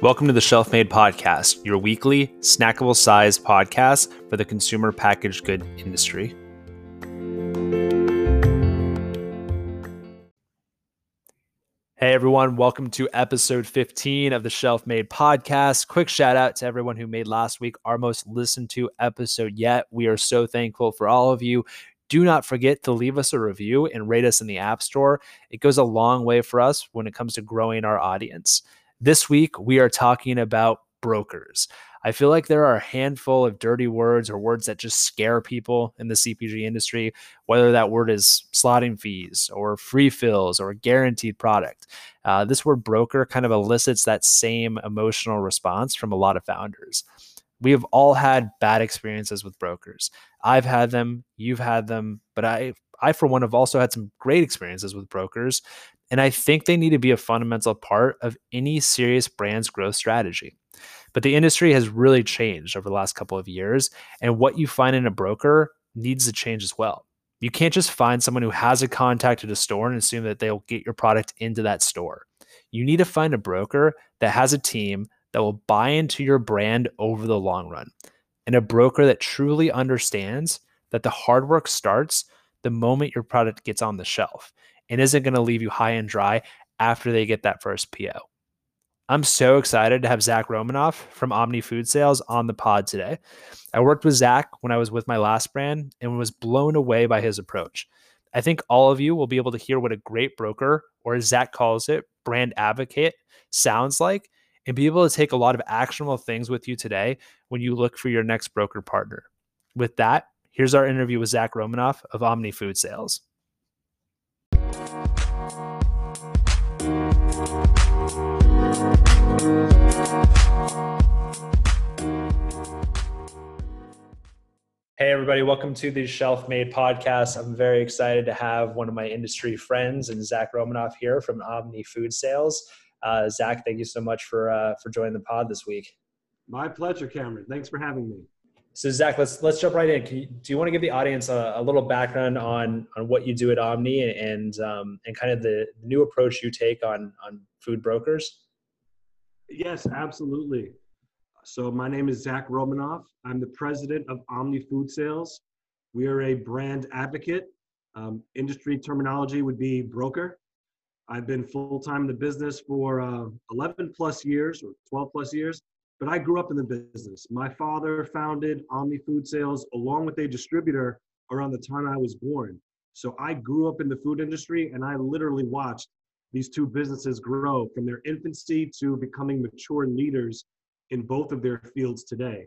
Welcome to the Shelf Made Podcast, your weekly, snackable sized podcast for the consumer packaged good industry. Hey everyone, welcome to episode 15 of the Shelf Made Podcast. Quick shout out to everyone who made last week our most listened to episode yet. We are so thankful for all of you. Do not forget to leave us a review and rate us in the App Store. It goes a long way for us when it comes to growing our audience. This week, we are talking about brokers. I feel like there are a handful of dirty words or words that just scare people in the CPG industry, whether that word is slotting fees or free fills or guaranteed product. Uh, this word broker kind of elicits that same emotional response from a lot of founders. We have all had bad experiences with brokers. I've had them, you've had them, but I I for one have also had some great experiences with brokers and I think they need to be a fundamental part of any serious brand's growth strategy. But the industry has really changed over the last couple of years. And what you find in a broker needs to change as well. You can't just find someone who has a contact at a store and assume that they'll get your product into that store. You need to find a broker that has a team that will buy into your brand over the long run and a broker that truly understands that the hard work starts the moment your product gets on the shelf and isn't going to leave you high and dry after they get that first PO. I'm so excited to have Zach Romanoff from Omni Food Sales on the pod today. I worked with Zach when I was with my last brand and was blown away by his approach. I think all of you will be able to hear what a great broker, or as Zach calls it, brand advocate, sounds like, and be able to take a lot of actionable things with you today when you look for your next broker partner. With that, here's our interview with Zach Romanoff of Omni Food Sales. Hey, everybody, welcome to the Shelf Made podcast. I'm very excited to have one of my industry friends and Zach Romanoff here from Omni Food Sales. Uh, Zach, thank you so much for uh, for joining the pod this week. My pleasure, Cameron. Thanks for having me. So, Zach, let's let's jump right in. You, do you want to give the audience a, a, little background on on what you do at Omni and um, and kind of the new approach you take on on food brokers? Yes, absolutely. So my name is Zach Romanoff. I'm the president of Omni Food Sales. We are a brand advocate. Um, industry terminology would be broker. I've been full-time in the business for uh, 11 plus years or 12 plus years, but I grew up in the business. My father founded Omni Food Sales along with a distributor around the time I was born. So I grew up in the food industry and I literally watched these two businesses grow from their infancy to becoming mature leaders in both of their fields today.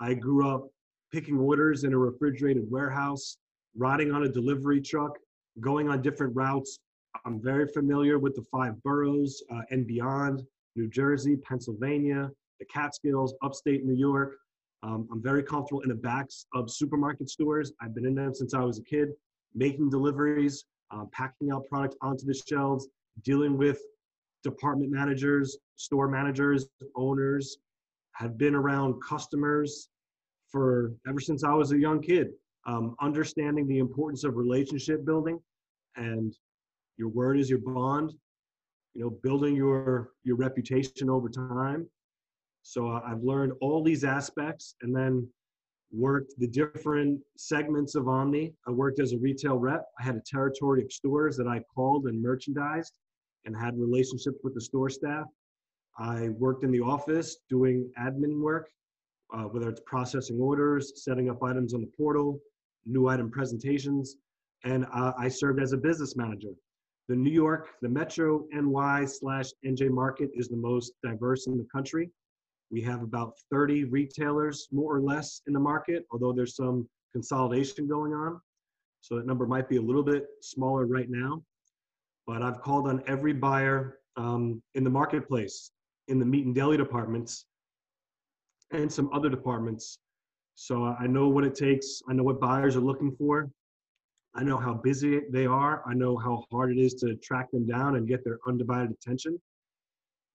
I grew up picking orders in a refrigerated warehouse, riding on a delivery truck, going on different routes. I'm very familiar with the five boroughs uh, and beyond New Jersey, Pennsylvania, the Catskills, upstate New York. Um, I'm very comfortable in the backs of supermarket stores. I've been in them since I was a kid, making deliveries, uh, packing out product onto the shelves, dealing with department managers, store managers, owners, have been around customers for ever since I was a young kid. Um, understanding the importance of relationship building and your word is your bond, you know, building your your reputation over time. So I've learned all these aspects and then worked the different segments of Omni. I worked as a retail rep. I had a territory of stores that I called and merchandised and had relationships with the store staff. I worked in the office doing admin work, uh, whether it's processing orders, setting up items on the portal, new item presentations, and uh, I served as a business manager. The New York, the Metro NY slash NJ market is the most diverse in the country. We have about 30 retailers, more or less, in the market, although there's some consolidation going on. So that number might be a little bit smaller right now but I've called on every buyer um, in the marketplace, in the meat and deli departments, and some other departments. So I know what it takes. I know what buyers are looking for. I know how busy they are. I know how hard it is to track them down and get their undivided attention.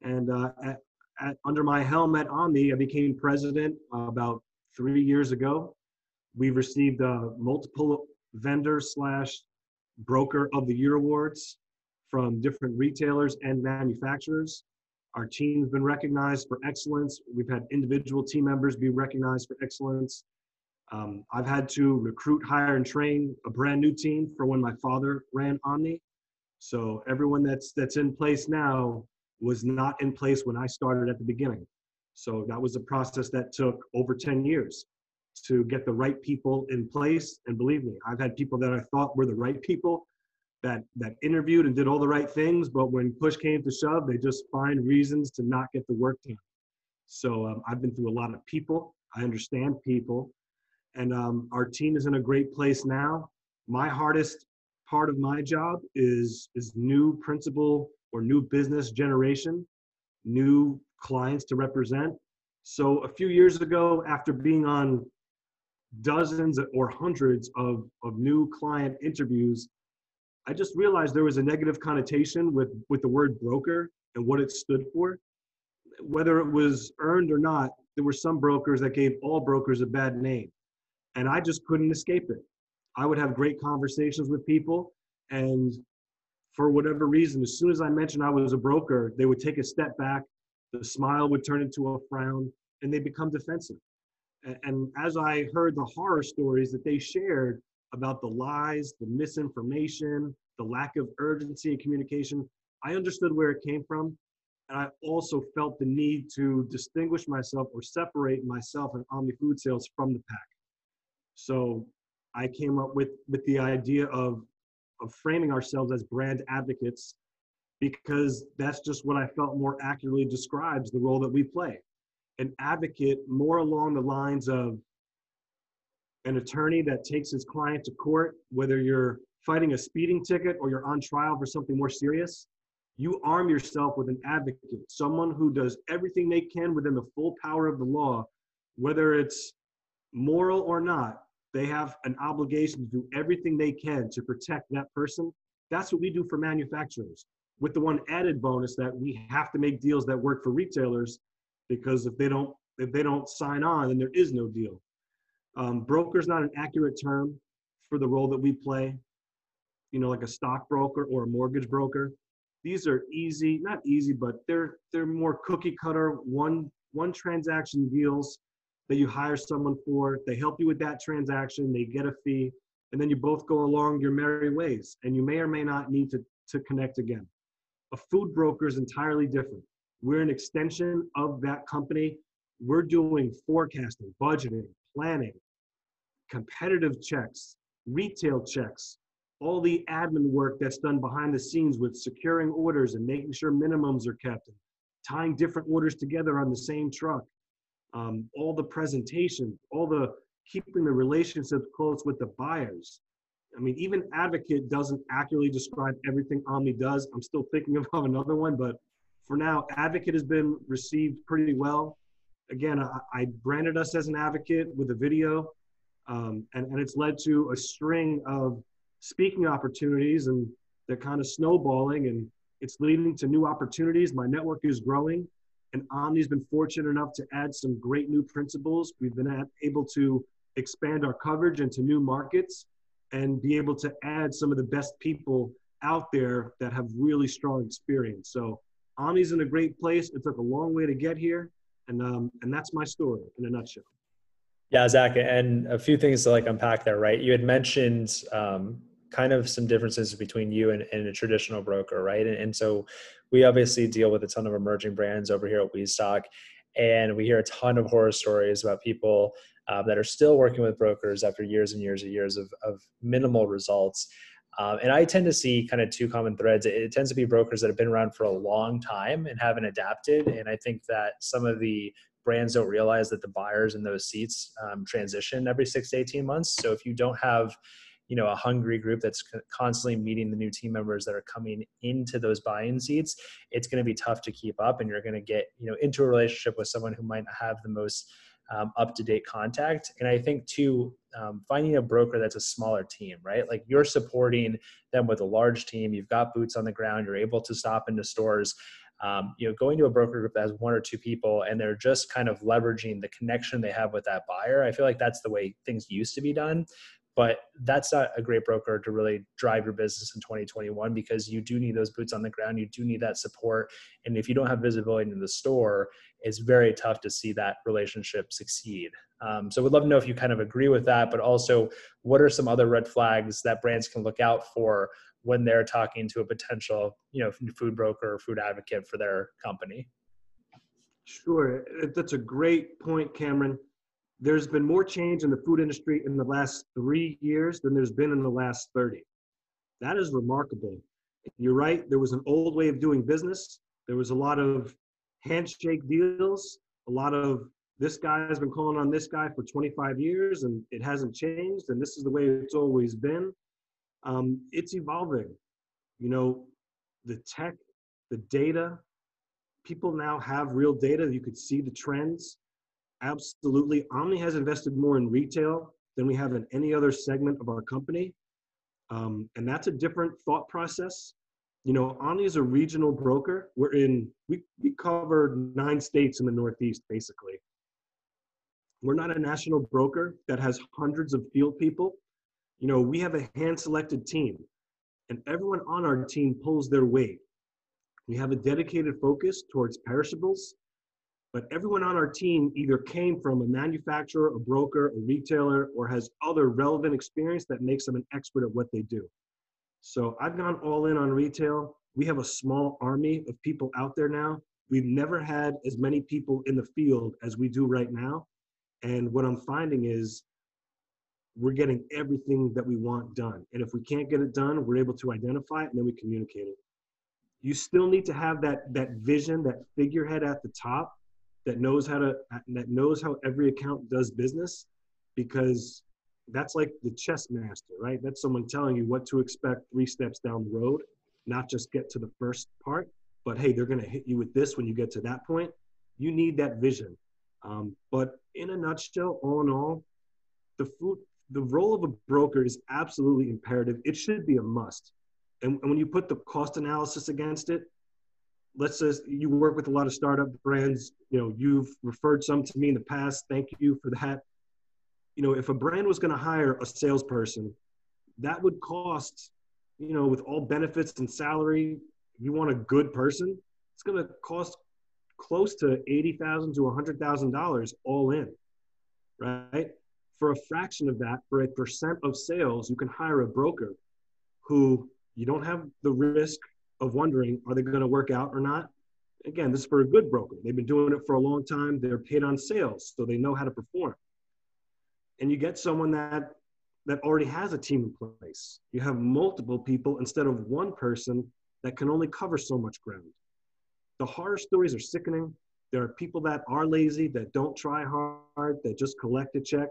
And uh, at, under my helm at Omni, I became president about three years ago. We've received uh, multiple vendor slash broker of the year awards from different retailers and manufacturers. Our team's been recognized for excellence. We've had individual team members be recognized for excellence. Um, I've had to recruit, hire, and train a brand new team for when my father ran Omni. So everyone that's that's in place now was not in place when I started at the beginning. So that was a process that took over 10 years to get the right people in place. And believe me, I've had people that I thought were the right people that that interviewed and did all the right things, but when push came to shove, they just find reasons to not get the work done. So um, I've been through a lot of people. I understand people, and um, our team is in a great place now. My hardest part of my job is is new principal or new business generation, new clients to represent. So a few years ago, after being on dozens or hundreds of, of new client interviews, I just realized there was a negative connotation with, with the word broker and what it stood for. Whether it was earned or not, there were some brokers that gave all brokers a bad name. And I just couldn't escape it. I would have great conversations with people, and for whatever reason, as soon as I mentioned I was a broker, they would take a step back, the smile would turn into a frown, and they become defensive. And, as I heard the horror stories that they shared about the lies, the misinformation, the lack of urgency and communication, I understood where it came from. And I also felt the need to distinguish myself or separate myself and Omni Food Sales from the pack. So I came up with with the idea of of framing ourselves as brand advocates because that's just what I felt more accurately describes the role that we play. An advocate more along the lines of an attorney that takes his client to court, whether you're fighting a speeding ticket or you're on trial for something more serious, you arm yourself with an advocate, someone who does everything they can within the full power of the law, whether it's moral or not, they have an obligation to do everything they can to protect that person. That's what we do for manufacturers. With the one added bonus that we have to make deals that work for retailers, because if they don't if they don't sign on, then there is no deal. Um, broker is not an accurate term for the role that we play. You know, like a stockbroker or a mortgage broker. These are easy, not easy, but they're they're more cookie cutter one one transaction deals that you hire someone for. They help you with that transaction, they get a fee, and then you both go along your merry ways. And you may or may not need to, to connect again. A food broker is entirely different. We're an extension of that company. We're doing forecasting, budgeting, planning, competitive checks, retail checks, all the admin work that's done behind the scenes with securing orders and making sure minimums are kept, tying different orders together on the same truck um, all the presentation, all the keeping the relationships close with the buyers. I mean, even Advocate doesn't accurately describe everything Omni does. I'm still thinking of another one, but for now, Advocate has been received pretty well. Again, I, I branded us as an advocate with a video, um, and, and it's led to a string of speaking opportunities, and they're kind of snowballing, and it's leading to new opportunities. My network is growing. And Omni's been fortunate enough to add some great new principals. We've been able to expand our coverage into new markets and be able to add some of the best people out there that have really strong experience. So Omni's in a great place. It took a long way to get here, and um, and that's my story in a nutshell. Yeah, Zach, and a few things to like unpack there, right? You had mentioned um, kind of some differences between you and, and a traditional broker, right? And, and, so we obviously deal with a ton of emerging brands over here at WeStock, and we hear a ton of horror stories about people uh, that are still working with brokers after years and years and years of, of minimal results. Um, and I tend to see kind of two common threads. It, it, tends to be brokers that have been around for a long time and haven't adapted. And I think that some of the brands don't realize that the buyers in those seats um, transition every six to 18 months. So if you don't have you know a hungry group that's constantly meeting the new team members that are coming into those buy-in seats it's going to be tough to keep up and you're going to get you know into a relationship with someone who might have the most um, up-to-date contact. And i think too um, finding a broker that's a smaller team right? Like you're supporting them with a large team you've got boots on the ground you're able to stop into stores um, you know going to a broker group that has one or two people and they're just kind of leveraging the connection they have with that buyer i feel like that's the way things used to be done but that's not a great broker to really drive your business in 2021 because you do need those boots on the ground. You do need that support. And if you don't have visibility in the store, it's very tough to see that relationship succeed. Um, so we'd love to know if you kind of agree with that, but also what are some other red flags that brands can look out for when they're talking to a potential, you know, food broker or food advocate for their company? Sure, that's a great point, Cameron there's been more change in the food industry in the last three years than there's been in the last 30. That is remarkable. You're right, there was an old way of doing business. There was a lot of handshake deals, a lot of this guy has been calling on this guy for 25 years and it hasn't changed, and this is the way it's always been. Um, it's evolving. You know, the tech, the data, people now have real data. You could see the trends Absolutely. Omni has invested more in retail than we have in any other segment of our company. Um, and that's a different thought process. You know, Omni is a regional broker. We're in, we, we cover nine states in the Northeast, basically. We're not a national broker that has hundreds of field people. You know, we have a hand selected team, and everyone on our team pulls their weight. We have a dedicated focus towards perishables but everyone on our team either came from a manufacturer, a broker, a retailer, or has other relevant experience that makes them an expert at what they do. So I've gone all in on retail. We have a small army of people out there now. We've never had as many people in the field as we do right now. And what I'm finding is we're getting everything that we want done. And if we can't get it done, we're able to identify it and then we communicate it. You still need to have that, that vision, that figurehead at the top that knows how to that knows how every account does business because that's like the chess master right? That's someone telling you what to expect three steps down the road not just get to the first part but hey they're going to hit you with this when you get to that point. You need that vision. Um, but in a nutshell all in all the food the role of a broker is absolutely imperative. It should be a must. And, and when you put the cost analysis against it let's say you work with a lot of startup brands you know you've referred some to me in the past thank you for that. You know if a brand was going to hire a salesperson that would cost you know with all benefits and salary you want a good person it's going to cost close to $80000 to $100000 all in right? For a fraction of that for a percent of sales you can hire a broker who you don't have the risk of wondering are they going to work out or not? Again this is for a good broker. They've been doing it for a long time. They're paid on sales so they know how to perform. And you get someone that that already has a team in place. You have multiple people instead of one person that can only cover so much ground. The horror stories are sickening. There are people that are lazy that don't try hard that just collect a check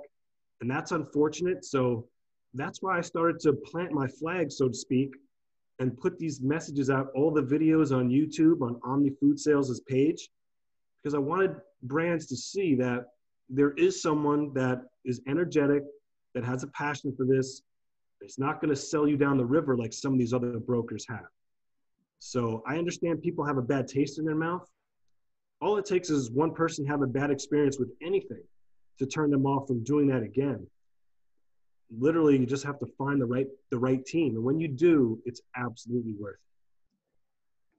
and that's unfortunate. So that's why i started to plant my flag so to speak and put these messages out, all the videos on YouTube on Omni Food Sales' page, because I wanted brands to see that there is someone that is energetic, that has a passion for this. It's not going to sell you down the river like some of these other brokers have. So I understand people have a bad taste in their mouth. All it takes is one person have a bad experience with anything to turn them off from doing that again literally you just have to find the right the right team. And when you do it's absolutely worth it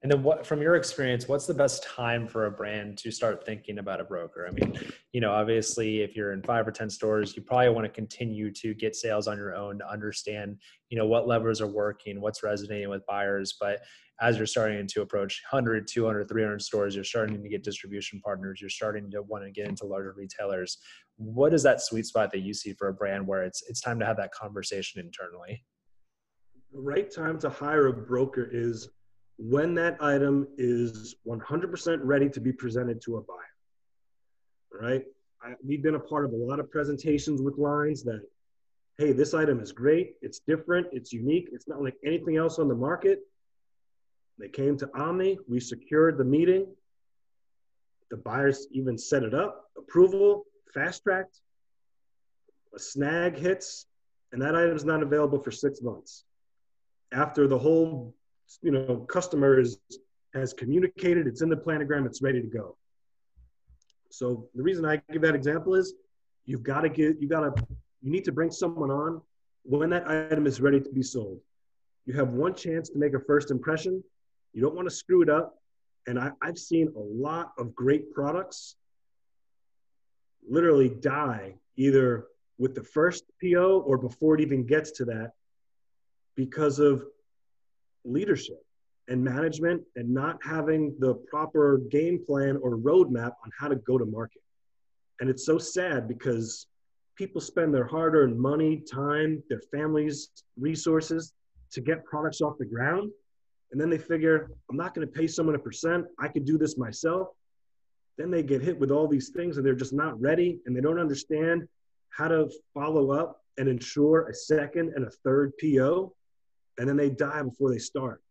and then what from your experience what's the best time for a brand to start thinking about a broker? I mean you know obviously if you're in five or ten stores you probably want to continue to get sales on your own to understand you know what levers are working what's resonating with buyers. But as you're starting to approach 100 200 300 stores you're starting to get distribution partners you're starting to want to get into larger retailers. What is that sweet spot that you see for a brand where it's it's time to have that conversation internally? The right time to hire a broker is when that item is 100% ready to be presented to a buyer right? I, we've been a part of a lot of presentations with lines that hey this item is great it's different it's unique it's not like anything else on the market. They came to omni we secured the meeting. The buyers even set it up approval fast tracked a snag hits and that item is not available for six months. After the whole you know customer is, has communicated it's in the planogram it's ready to go so the reason i give that example is you've got to get you got to you need to bring someone on when that item is ready to be sold. You have one chance to make a first impression. You don't want to screw it up. And I, I've seen a lot of great products literally die either with the first PO or before it even gets to that because of leadership and management and not having the proper game plan or roadmap on how to go to market. And it's so sad because people spend their hard earned money, time, their families' resources to get products off the ground. And then they figure, I'm not going to pay someone a percent. I could do this myself. Then they get hit with all these things and they're just not ready and they don't understand how to follow up and ensure a second and a third PO. And then they die before they start.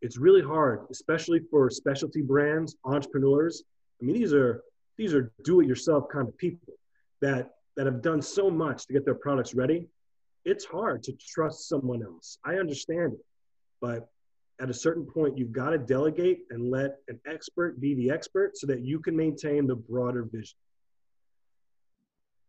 It's really hard, especially for specialty brands, entrepreneurs. I mean, these are these are do-it-yourself kind of people that that have done so much to get their products ready. It's hard to trust someone else. I understand it, but at a certain point, you've got to delegate and let an expert be the expert so that you can maintain the broader vision.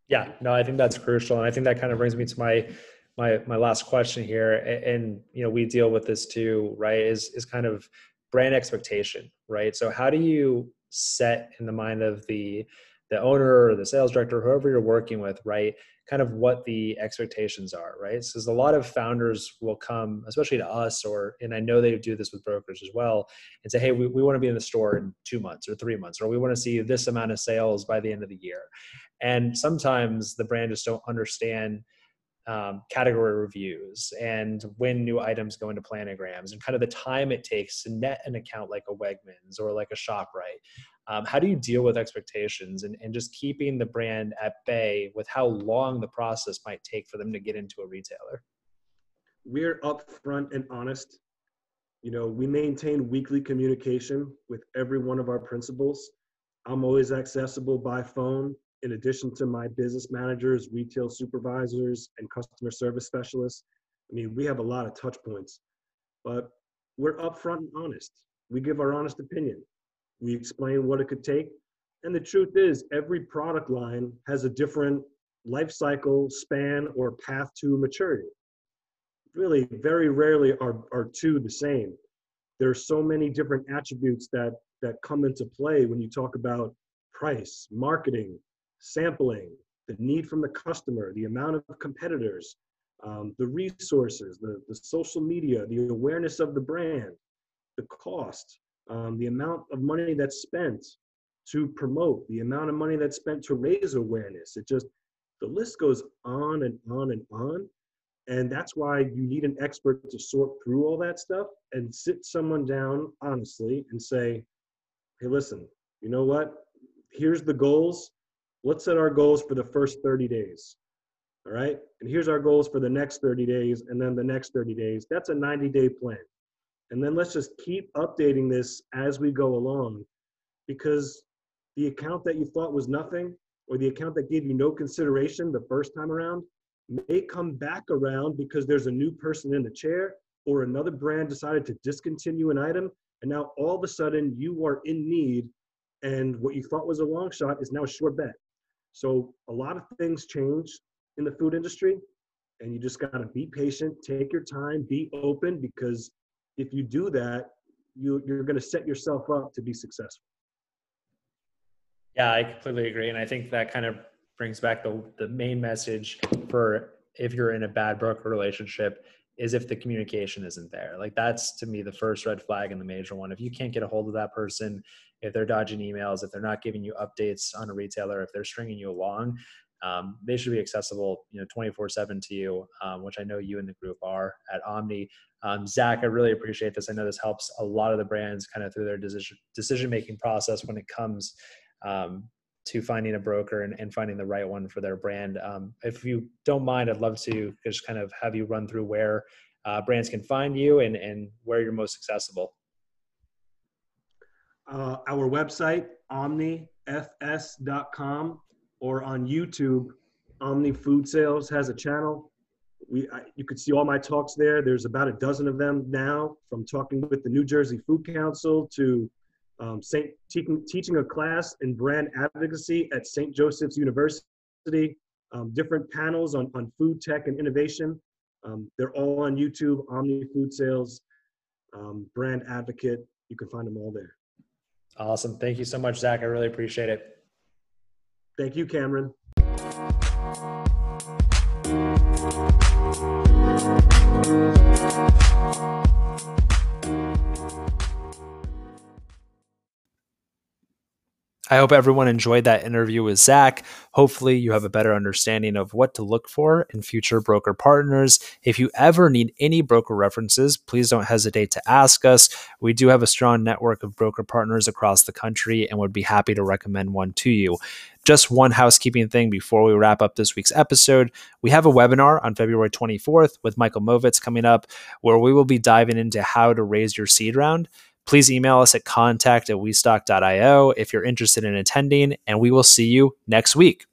Yeah, no, I think that's crucial, and I think that kind of brings me to my my my last question here. And, you know, we deal with this too, right? Is is kind of brand expectation, right? So how do you set in the mind of the the owner or the sales director, whoever you're working with, right? Kind of what the expectations are, right? Because a lot of founders will come, especially to us, or and I know they do this with brokers as well, and say, hey, we, we want to be in the store in two months or three months, or we want to see this amount of sales by the end of the year. And sometimes the brand just don't understand um, category reviews and when new items go into planograms and kind of the time it takes to net an account like a Wegmans or like a ShopRite. Um, how do you deal with expectations and, and just keeping the brand at bay with how long the process might take for them to get into a retailer? We're upfront and honest. You know, we maintain weekly communication with every one of our principals. I'm always accessible by phone in addition to my business managers, retail supervisors, and customer service specialists, I mean, we have a lot of touch points, but we're upfront and honest. We give our honest opinion. We explain what it could take. And the truth is, every product line has a different life cycle, span, or path to maturity. Really, very rarely are, are two the same. There are so many different attributes that, that come into play when you talk about price, marketing, sampling, the need from the customer, the amount of competitors, um, the resources, the, the social media, the awareness of the brand, the cost, um, the amount of money that's spent to promote, the amount of money that's spent to raise awareness. It just, the list goes on and on and on. And that's why you need an expert to sort through all that stuff and sit someone down honestly and say, hey, listen, you know what? Here's the goals let's set our goals for the first 30 days. All right. And here's our goals for the next 30 days and then the next 30 days. That's a 90 day plan. And then let's just keep updating this as we go along because the account that you thought was nothing or the account that gave you no consideration the first time around may come back around because there's a new person in the chair or another brand decided to discontinue an item. And now all of a sudden you are in need and what you thought was a long shot is now a short bet. So a lot of things change in the food industry, and you just got to be patient, take your time, be open, because if you do that, you, you're going to set yourself up to be successful. Yeah, I completely agree. And I think that kind of brings back the, the main message for if you're in a bad broker relationship is if the communication isn't there. Like that's to me the first red flag and the major one. If you can't get a hold of that person, if they're dodging emails, if they're not giving you updates on a retailer, if they're stringing you along, um, they should be accessible, you know, 24 seven to you, um, which I know you and the group are at Omni. Um, Zach, I really appreciate this. I know this helps a lot of the brands kind of through their decision decision making process when it comes um, to finding a broker and, and, finding the right one for their brand. Um, if you don't mind, I'd love to just kind of have you run through where uh, brands can find you and, and where you're most accessible uh, our website, omnifs.com, or on YouTube, Omni Food Sales has a channel. We, I, you could see all my talks there. There's about a dozen of them now, from talking with the New Jersey Food Council to um, Saint, teaching, teaching a class in brand advocacy at St. Joseph's University, um, different panels on, on food tech and innovation. Um, they're all on YouTube, Omni Food Sales, um, Brand Advocate. You can find them all there. Awesome. Thank you so much, Zach. I really appreciate it. Thank you, Cameron. I hope everyone enjoyed that interview with Zach. Hopefully, you have a better understanding of what to look for in future broker partners. If you ever need any broker references, please don't hesitate to ask us. We do have a strong network of broker partners across the country and would be happy to recommend one to you. Just one housekeeping thing before we wrap up this week's episode. We have a webinar on February 24th with Michael Movitz coming up, where we will be diving into how to raise your seed round please email us at contact at westock.io if you're interested in attending, and we will see you next week.